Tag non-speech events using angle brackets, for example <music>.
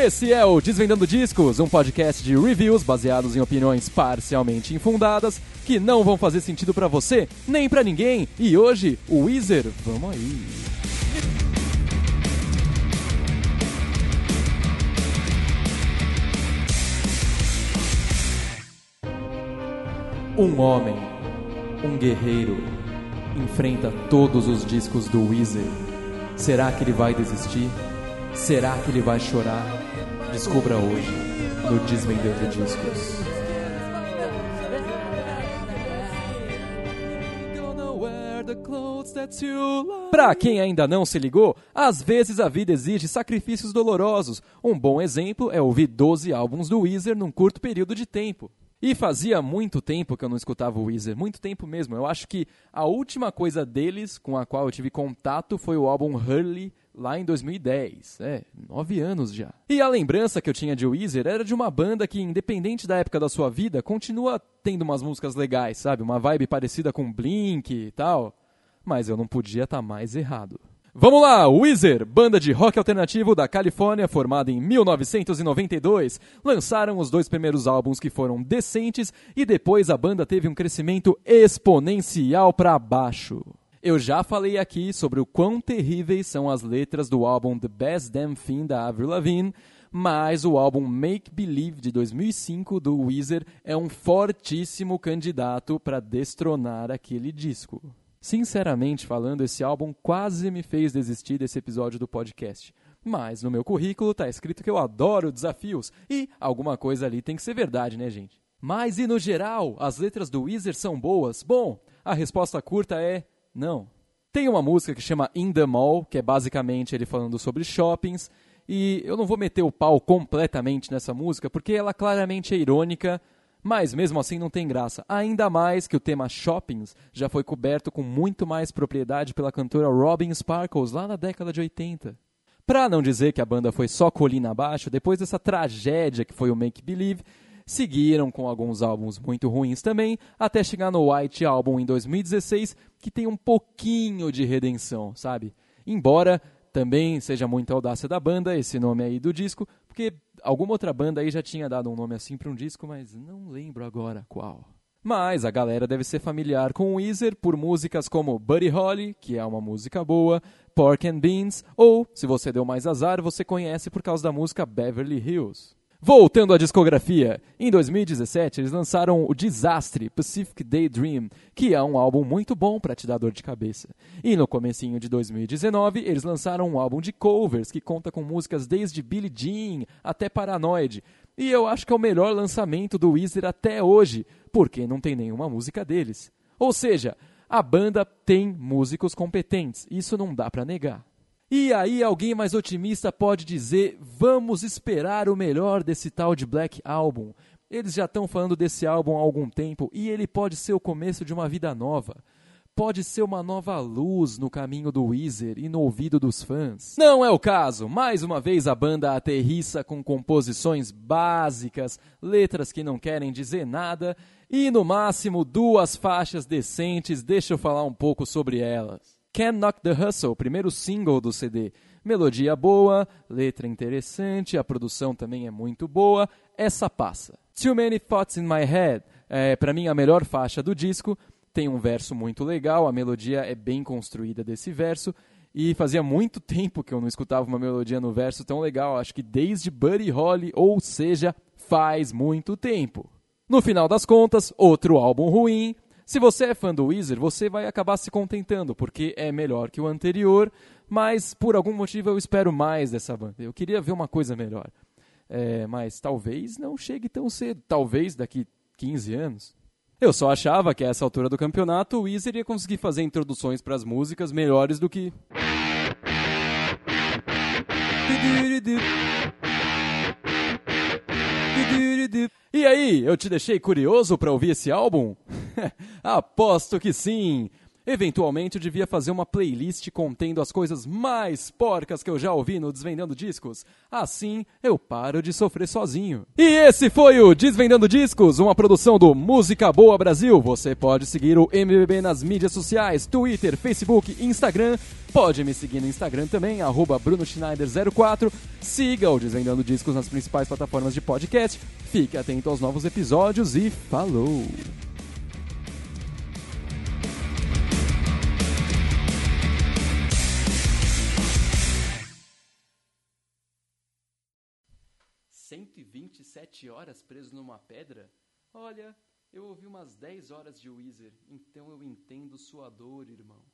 Esse é o Desvendando Discos, um podcast de reviews baseados em opiniões parcialmente infundadas que não vão fazer sentido pra você nem pra ninguém. E hoje, o Weezer, vamos aí. Um homem, um guerreiro, enfrenta todos os discos do Weezer. Será que ele vai desistir? Será que ele vai chorar? Descubra hoje no Desvendando Discos. Pra quem ainda não se ligou, às vezes a vida exige sacrifícios dolorosos. Um bom exemplo é ouvir 12 álbuns do Weezer num curto período de tempo. E fazia muito tempo que eu não escutava o Weezer, muito tempo mesmo. Eu acho que a última coisa deles com a qual eu tive contato foi o álbum Hurley, lá em 2010. É, nove anos já. E a lembrança que eu tinha de Weezer era de uma banda que, independente da época da sua vida, continua tendo umas músicas legais, sabe? Uma vibe parecida com Blink e tal. Mas eu não podia estar mais errado. Vamos lá, Weezer, banda de rock alternativo da Califórnia, formada em 1992, lançaram os dois primeiros álbuns que foram decentes e depois a banda teve um crescimento exponencial para baixo. Eu já falei aqui sobre o quão terríveis são as letras do álbum The Best Damn Thing da Avril Lavigne, mas o álbum Make Believe de 2005 do Weezer é um fortíssimo candidato para destronar aquele disco. Sinceramente falando, esse álbum quase me fez desistir desse episódio do podcast. Mas no meu currículo tá escrito que eu adoro desafios e alguma coisa ali tem que ser verdade, né, gente? Mas e no geral, as letras do Weezer são boas? Bom, a resposta curta é não. Tem uma música que chama In the Mall, que é basicamente ele falando sobre shoppings, e eu não vou meter o pau completamente nessa música, porque ela claramente é irônica, mas mesmo assim não tem graça. Ainda mais que o tema shoppings já foi coberto com muito mais propriedade pela cantora Robin Sparkles lá na década de 80. Pra não dizer que a banda foi só colina abaixo, depois dessa tragédia que foi o Make Believe, seguiram com alguns álbuns muito ruins também, até chegar no White Album em 2016, que tem um pouquinho de redenção, sabe? Embora também seja muita audácia da banda, esse nome aí do disco, porque alguma outra banda aí já tinha dado um nome assim para um disco, mas não lembro agora qual. Mas a galera deve ser familiar com o Weezer por músicas como Buddy Holly, que é uma música boa, Pork and Beans, ou, se você deu mais azar, você conhece por causa da música Beverly Hills. Voltando à discografia, em 2017 eles lançaram o Desastre Pacific Daydream, que é um álbum muito bom para te dar dor de cabeça. E no comecinho de 2019 eles lançaram um álbum de covers que conta com músicas desde Billie Jean até Paranoid. E eu acho que é o melhor lançamento do Weezer até hoje, porque não tem nenhuma música deles. Ou seja, a banda tem músicos competentes, isso não dá para negar. E aí alguém mais otimista pode dizer: vamos esperar o melhor desse tal de Black Album. Eles já estão falando desse álbum há algum tempo e ele pode ser o começo de uma vida nova. Pode ser uma nova luz no caminho do Weezer e no ouvido dos fãs. Não é o caso. Mais uma vez a banda aterrissa com composições básicas, letras que não querem dizer nada e no máximo duas faixas decentes. Deixa eu falar um pouco sobre elas. Can't Knock the Hustle, primeiro single do CD. Melodia boa, letra interessante, a produção também é muito boa, essa passa. Too Many Thoughts in My Head, é para mim a melhor faixa do disco, tem um verso muito legal, a melodia é bem construída desse verso, e fazia muito tempo que eu não escutava uma melodia no verso tão legal, acho que desde Buddy Holly, ou seja, faz muito tempo. No final das contas, outro álbum ruim, se você é fã do Weezer, você vai acabar se contentando, porque é melhor que o anterior, mas por algum motivo eu espero mais dessa banda. Eu queria ver uma coisa melhor. É, mas talvez não chegue tão cedo, talvez daqui 15 anos. Eu só achava que a essa altura do campeonato o Weezer ia conseguir fazer introduções para as músicas melhores do que. E aí, eu te deixei curioso para ouvir esse álbum? <laughs> Aposto que sim! Eventualmente eu devia fazer uma playlist contendo as coisas mais porcas que eu já ouvi no Desvendando Discos. Assim eu paro de sofrer sozinho. E esse foi o Desvendando Discos, uma produção do Música Boa Brasil. Você pode seguir o MBB nas mídias sociais, Twitter, Facebook, Instagram. Pode me seguir no Instagram também, arroba BrunoSchneider04. Siga o Desvendando Discos nas principais plataformas de podcast. Fique atento aos novos episódios e falou! Cento e vinte e sete horas preso numa pedra? Olha, eu ouvi umas dez horas de Weezer, então eu entendo sua dor, irmão.